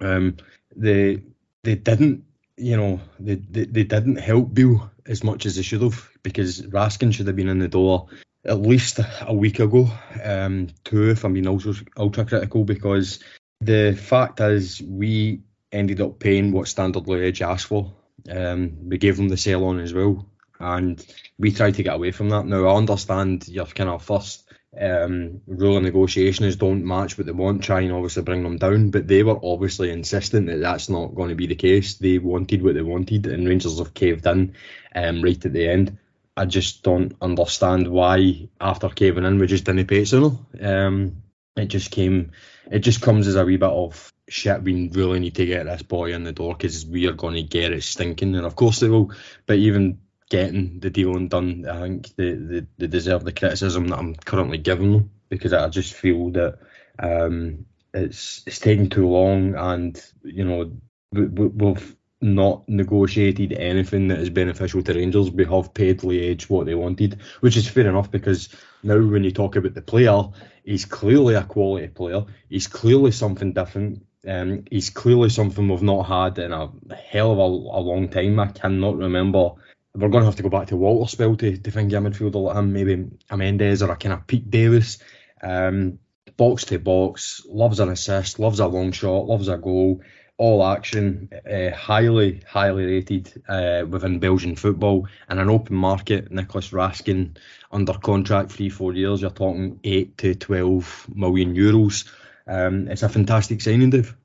um, they they didn't, you know, they, they they didn't help Beale as much as they should have because Raskin should have been in the door at least a week ago. Um, two, if I'm being also ultra critical, because the fact is we ended up paying what Standard Liège asked for. Um, we gave them the sell on as well, and we tried to get away from that. Now I understand your kind of first um, rule of negotiation is don't match what they want, try and obviously bring them down. But they were obviously insistent that that's not going to be the case. They wanted what they wanted, and Rangers have caved in um, right at the end. I just don't understand why after caving in we just didn't pay it sooner. Um, it just came, it just comes as a wee bit of shit. We really need to get this boy in the door because we are going to get it stinking, and of course they will. But even getting the deal done, I think they, they, they deserve the criticism that I'm currently giving them because I just feel that um, it's it's taking too long, and you know we, we've not negotiated anything that is beneficial to Rangers. We have paid Liège what they wanted, which is fair enough because now when you talk about the player, he's clearly a quality player. He's clearly something different. Um, he's clearly something we've not had in a hell of a, a long time. I cannot remember we're going to have to go back to Walter spell to, to find a midfielder like him, maybe a Mendes or a kind of Pete Davis. Um, box to box, loves an assist, loves a long shot, loves a goal, all action, uh, highly, highly rated uh, within Belgian football and an open market. Nicolas Raskin under contract, three, four years, you're talking 8 to 12 million euros. Um, it's a fantastic signing, Dave.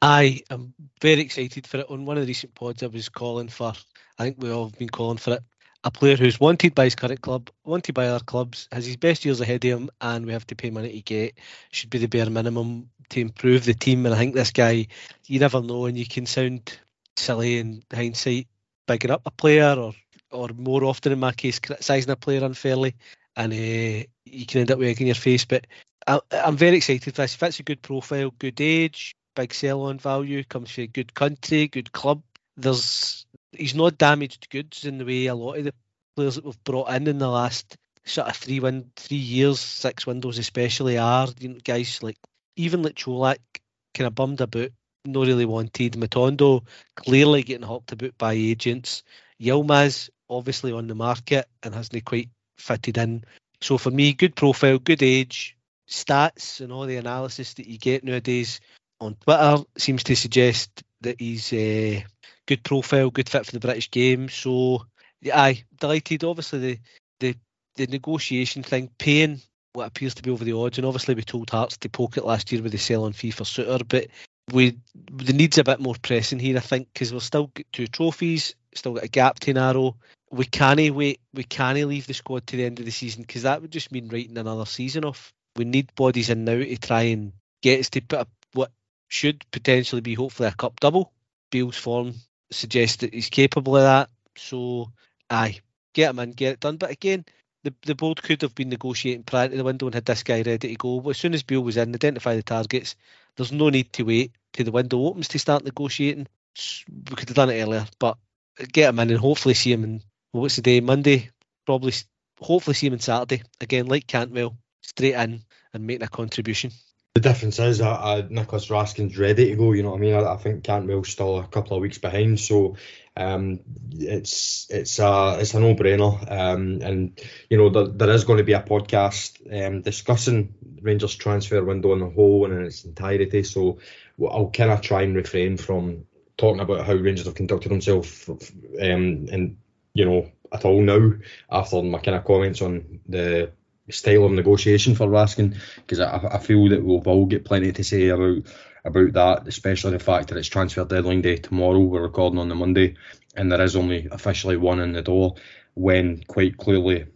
I am very excited for it. On one of the recent pods, I was calling for I think we all have been calling for it. A player who's wanted by his current club, wanted by other clubs, has his best years ahead of him, and we have to pay money to get. Should be the bare minimum to improve the team. And I think this guy, you never know, and you can sound silly in hindsight, bigging up a player, or or more often in my case, criticising a player unfairly, and uh, you can end up in your face. But I, am very excited for this. Fits a good profile, good age, big sell-on value, comes from a good country, good club. There's he's not damaged goods in the way a lot of the players that we've brought in in the last sort of three win three years, six windows especially are you know, guys like even like Čolak kind of bummed about, not really wanted. Matondo clearly getting hawked about by agents. Yilmaz obviously on the market and hasn't quite fitted in. So for me, good profile, good age, stats and all the analysis that you get nowadays on Twitter seems to suggest that he's uh, good profile, good fit for the British game. So, yeah, aye, delighted. Obviously, the the the negotiation thing, paying what appears to be over the odds, and obviously we told Hearts to poke it last year with the sell on fee for Souttar, but we the needs a bit more pressing here, I think, because we've still got two trophies, still got a gap to narrow. We can't wait. We can't leave the squad to the end of the season because that would just mean writing another season off. We need bodies in now to try and get us to put up what should potentially be hopefully a cup double. Beale's form suggests that he's capable of that. So, aye, get him in, get it done. But again, the the board could have been negotiating prior to the window and had this guy ready to go. But as soon as Beale was in, identify the targets. There's no need to wait till the window opens to start negotiating. We could have done it earlier, but get him in and hopefully see him in what's the day Monday. Probably, hopefully see him on Saturday again, like Cantwell, straight in and making a contribution. The difference is that uh, Nicolas Raskin's ready to go. You know what I mean? I, I think Cantwell's still a couple of weeks behind, so um, it's it's a it's a no brainer. Um, and you know there, there is going to be a podcast um, discussing Rangers transfer window in the whole and in its entirety. So I'll kind of try and refrain from talking about how Rangers have conducted themselves, um, and you know at all now after my kind of comments on the style of negotiation for Raskin because I, I, feel that we'll all get plenty to say about about that, especially the fact that it's transfer deadline day tomorrow. We're recording on the Monday, and there is only officially one in the door. When quite clearly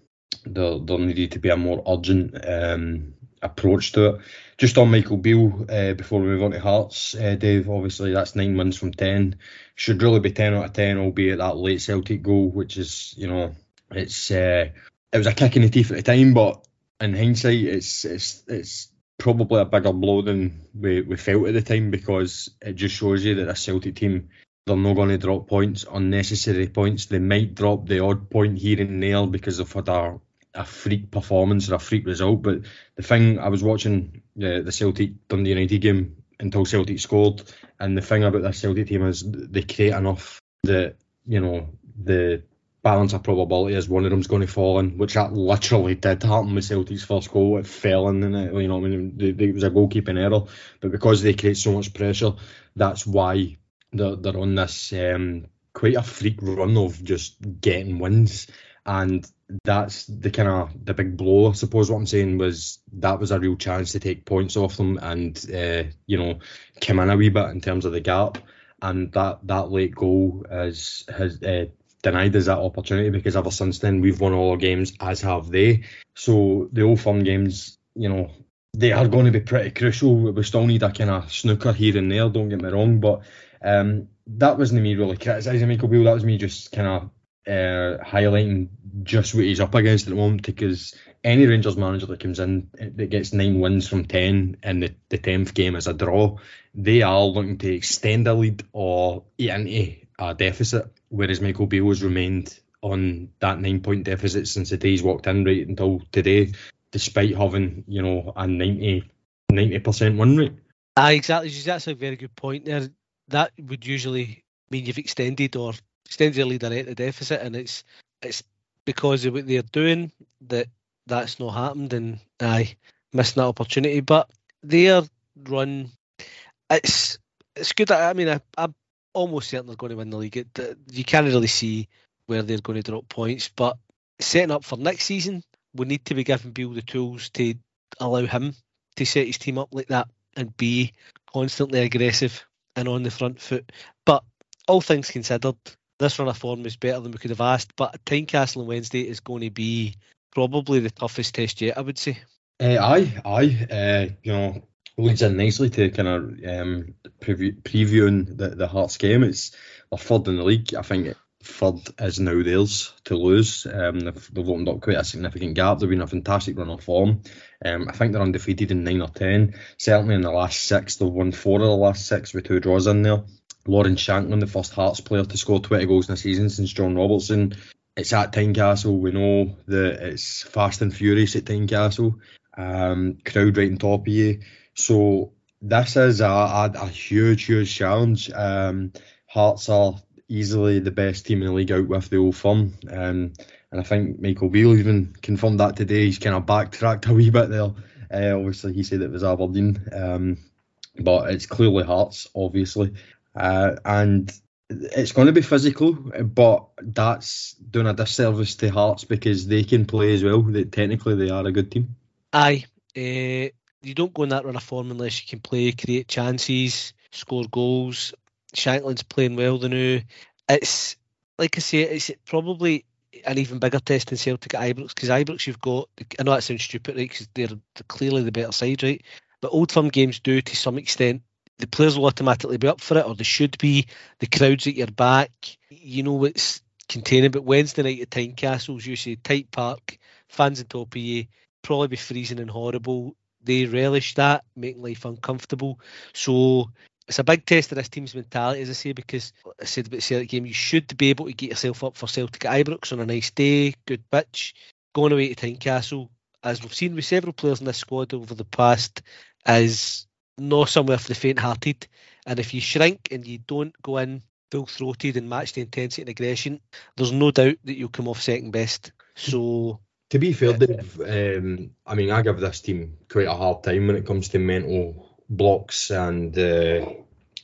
there there needed to be a more urgent um, approach to it. Just on Michael Beale, uh, before we move on to Hearts, uh, Dave. Obviously, that's nine months from ten. Should really be ten out of ten, albeit that late Celtic goal, which is you know it's uh, it was a kick in the teeth at the time, but in hindsight, it's it's it's probably a bigger blow than we, we felt at the time because it just shows you that a Celtic team they're not going to drop points, unnecessary points. They might drop the odd point here and there because they've had a, a freak performance or a freak result. But the thing I was watching the, the Celtic Dundee United game until Celtic scored, and the thing about that Celtic team is they create enough that you know the balance of probability as one of them's going to fall in, which that literally did happen with Celtic's first goal. It fell in, and it, you know, I mean, it was a goalkeeping error, but because they create so much pressure, that's why they're, they're on this um, quite a freak run of just getting wins, and that's the kind of the big blow. I suppose what I'm saying was that was a real chance to take points off them and uh, you know come in a wee bit in terms of the gap. And that, that late goal has has uh, denied us that opportunity because ever since then we've won all our games, as have they. So the old firm games, you know, they are going to be pretty crucial. We still need a kind of snooker here and there. Don't get me wrong, but um, that wasn't me really criticising Michael Beale. That was me just kind of uh, highlighting just what he's up against at the moment because any Rangers manager that comes in that gets nine wins from ten and the, the tenth game is a draw, they are looking to extend a lead or eat into a deficit whereas Michael Beale has remained on that nine point deficit since the day he's walked in right until today, despite having, you know, a 90 percent win rate. Ah, exactly. That's a very good point there. That would usually mean you've extended or extended the lead at the deficit, and it's it's because of what they're doing that that's not happened, and I missed that opportunity. But their run, it's it's good. I mean, I, I almost certainly going to win the league. You can't really see where they're going to drop points, but setting up for next season, we need to be giving Beale the tools to allow him to set his team up like that and be constantly aggressive and on the front foot. But all things considered, this run of form is better than we could have asked. But Tynecastle on Wednesday is going to be probably the toughest test yet, I would say. Uh, aye, aye. Uh, you know, leads in nicely to kind of um, preview, previewing the, the Hearts game. It's they're third in the league. I think third is now theirs to lose. Um, they've, they've opened up quite a significant gap. They've been a fantastic run of form. Um, I think they're undefeated in nine or ten. Certainly in the last six, they've won four of the last six with two draws in there. Lawrence Shankland, the first Hearts player to score 20 goals in a season since John Robertson. It's at Tynecastle. We know that it's fast and furious at Tynecastle. Um, crowd right on top of you. So this is a, a, a huge, huge challenge. Um, Hearts are easily the best team in the league out with the old firm. Um, and I think Michael Beale even confirmed that today. He's kind of backtracked a wee bit there. Uh, obviously, he said it was Aberdeen, um, but it's clearly Hearts, obviously. Uh, and it's going to be physical, but that's doing a disservice to Hearts because they can play as well. That technically they are a good team. Aye, uh, you don't go in that run of form unless you can play, create chances, score goals. Shankland's playing well the new. It's like I say, it's probably an even bigger test than Celtic at Ibrox because Ibrox you've got. I know that sounds stupid, right? Because they're, they're clearly the better side, right? But Old Firm games do to some extent. The players will automatically be up for it, or they should be. The crowds at your back, you know what's containing. But Wednesday night at Tynecastle's, you see tight park, fans on top of you, probably be freezing and horrible they relish that, making life uncomfortable. So it's a big test of this team's mentality, as I say, because I said about the Celtic game, you should be able to get yourself up for Celtic at Ibrox on a nice day, good pitch. Going away to Tynecastle, as we've seen with several players in this squad over the past, is not somewhere for the faint-hearted. And if you shrink and you don't go in full-throated and match the intensity and aggression, there's no doubt that you'll come off second best. So to be fair, Dave, um, I mean, I give this team quite a hard time when it comes to mental blocks, and uh,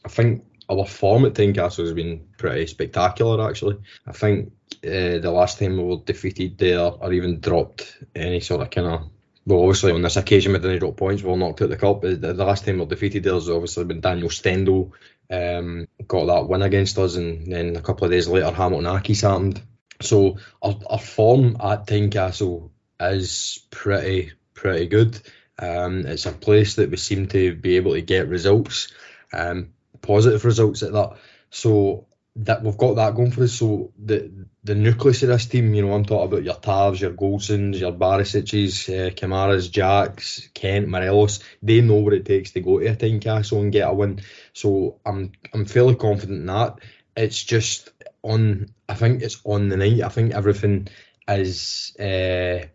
I think our form at Tynecastle has been pretty spectacular, actually. I think uh, the last time we were defeated there, or even dropped any sort of kind of well, obviously on this occasion we didn't drop points, we were knocked out the cup. The, the last time we were defeated there has obviously been Daniel Stendel um, got that win against us, and then a couple of days later Hamilton Accies happened. So our, our form at Tynecastle is pretty pretty good. Um, it's a place that we seem to be able to get results, um, positive results at that. So that we've got that going for us. So the the nucleus of this team, you know, I'm talking about your Tavs, your Goldsons, your Barisic's, uh, Kamaras, Jacks, Kent, Morelos. They know what it takes to go to a Tynecastle and get a win. So I'm I'm fairly confident in that. It's just on. I think it's on the night. I think everything is uh,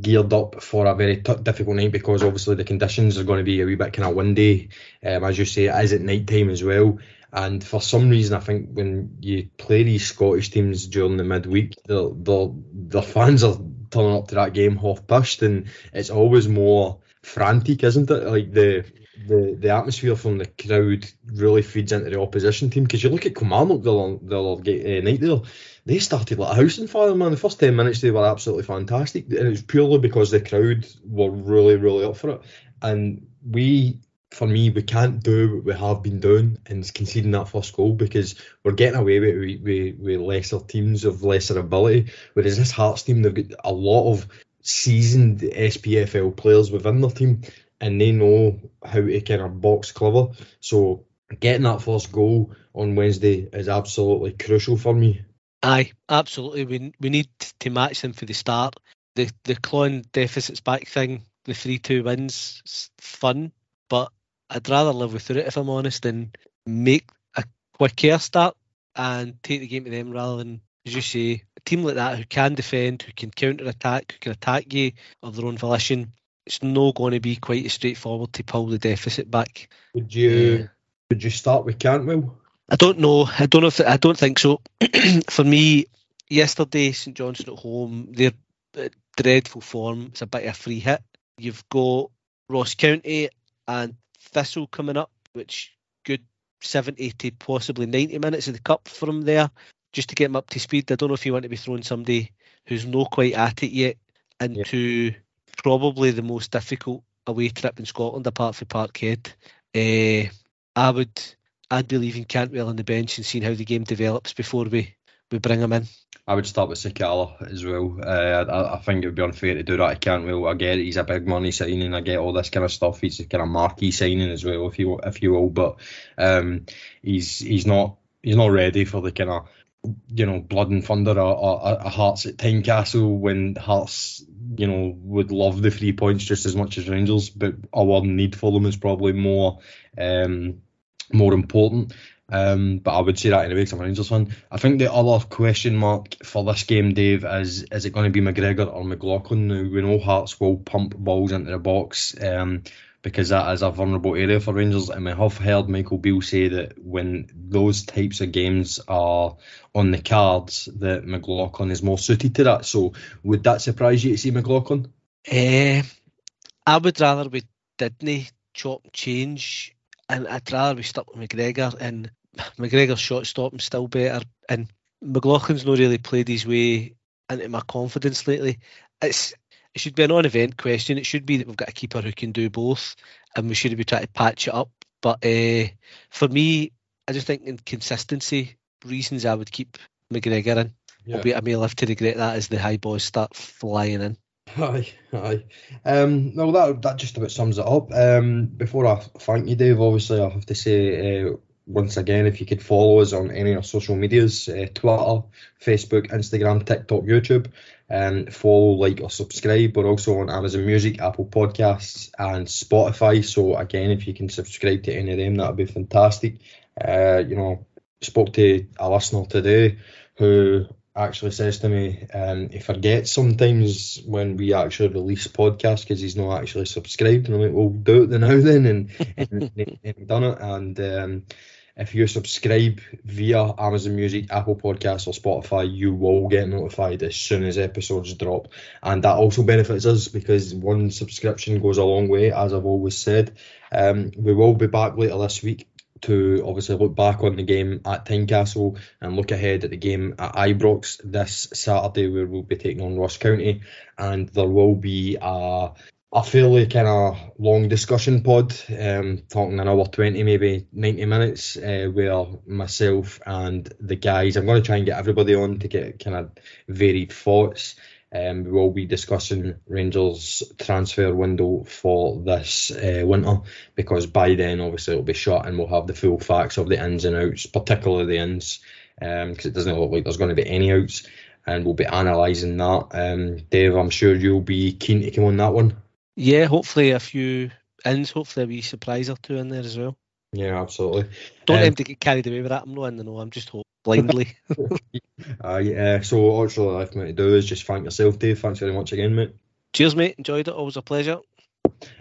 geared up for a very t- difficult night because obviously the conditions are going to be a wee bit kind of windy. Um, as you say, it is at night time as well. And for some reason, I think when you play these Scottish teams during the midweek, the the fans are turning up to that game half pissed, and it's always more frantic, isn't it? Like the the the atmosphere from the crowd really feeds into the opposition team. Because you look at Kilmarnock the the other uh, night there, they started like a house on fire, man. The first ten minutes they were absolutely fantastic, and it was purely because the crowd were really really up for it. And we for me, we can't do what we have been doing and conceding that first goal because we're getting away with, with, with lesser teams of lesser ability. Whereas this Hearts team, they've got a lot of seasoned SPFL players within their team and they know how to kind of box clever. So getting that first goal on Wednesday is absolutely crucial for me. Aye, absolutely. We we need to match them for the start. The the clawing deficits back thing, the three two wins, fun, but I'd rather live without it if I'm honest and make a quicker start and take the game to them rather than, as you say, a team like that who can defend, who can counter attack, who can attack you of their own volition. It's not going to be quite as straightforward to pull the deficit back. Would you uh, would you start with Cantwell? I don't know. I don't know if I don't think so. For me, yesterday St Johnstone at home, their uh, dreadful form. It's a bit of a free hit. You've got Ross County and Thistle coming up, which good 70 to possibly 90 minutes of the cup from there, just to get him up to speed. I don't know if you want to be throwing somebody who's not quite at it yet into yeah. Probably the most difficult away trip in Scotland apart from Parkhead. Uh, I would I'd be leaving Cantwell on the bench and seeing how the game develops before we, we bring him in. I would start with Sakala as well. Uh, I, I, think it would be unfair to do that. I can't. Well, I get it. He's a big money signing. I get all this kind of stuff. He's a kind of marquee signing as well, if you if you will. But um, he's he's not he's not ready for the kind of you know blood and thunder a, a, a Hearts at Tynecastle when Hearts you know would love the three points just as much as Rangers, but our need for them is probably more um, more important. Um, but I would say that anyway because I'm a Rangers fan. I think the other question mark for this game, Dave, is is it going to be McGregor or McLaughlin? Now, we know Hearts will pump balls into the box um, because that is a vulnerable area for Rangers. And we have heard Michael Beale say that when those types of games are on the cards, that McLaughlin is more suited to that. So would that surprise you to see McLaughlin? Uh, I would rather we didn't chop change and I'd rather be stuck with McGregor and McGregor's shot stopping still better and McLaughlin's not really played his way into my confidence lately. It's it should be an on-event question. It should be that we've got a keeper who can do both, and we should be trying to patch it up. But uh, for me, I just think in consistency reasons, I would keep McGregor in. Yeah. Albeit I may live to regret that as the high boys start flying in. Aye, aye. Um, well, that that just about sums it up. Um, before I thank you, Dave, obviously I have to say uh, once again, if you could follow us on any of our social medias, uh, Twitter, Facebook, Instagram, TikTok, YouTube, um, follow, like, or subscribe. We're also on Amazon Music, Apple Podcasts, and Spotify. So again, if you can subscribe to any of them, that would be fantastic. Uh, you know, spoke to a listener today who actually says to me um, he forgets sometimes when we actually release podcasts because he's not actually subscribed. And I'm like, well, do it now then. And, and, and, and done it. And um, if you subscribe via Amazon Music, Apple Podcasts, or Spotify, you will get notified as soon as episodes drop. And that also benefits us because one subscription goes a long way, as I've always said. Um, we will be back later this week to obviously look back on the game at Tynecastle and look ahead at the game at Ibrox this Saturday, where we'll be taking on Ross County, and there will be a a fairly kind of long discussion pod, um, talking an hour 20, maybe 90 minutes, uh, where myself and the guys, I'm going to try and get everybody on to get kind of varied thoughts. Um, we will be discussing Rangers transfer window for this uh, winter because by then obviously it'll be shut and we'll have the full facts of the ins and outs, particularly the ins, because um, it doesn't look like there's going to be any outs, and we'll be analysing that. Um, Dave, I'm sure you'll be keen to come on that one. Yeah, hopefully a few ins, hopefully a wee surprise or two in there as well. Yeah, absolutely. Don't um, him to get carried away with that. I'm not in the know. I'm just hope blindly. uh, yeah, so all left me to do is just thank yourself, Dave. Thanks very much again, mate. Cheers, mate. Enjoyed it. Always a pleasure.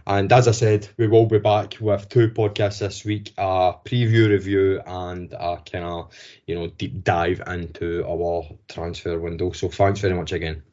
And as I said, we will be back with two podcasts this week: a preview review and a kind of you know deep dive into our transfer window. So thanks very much again.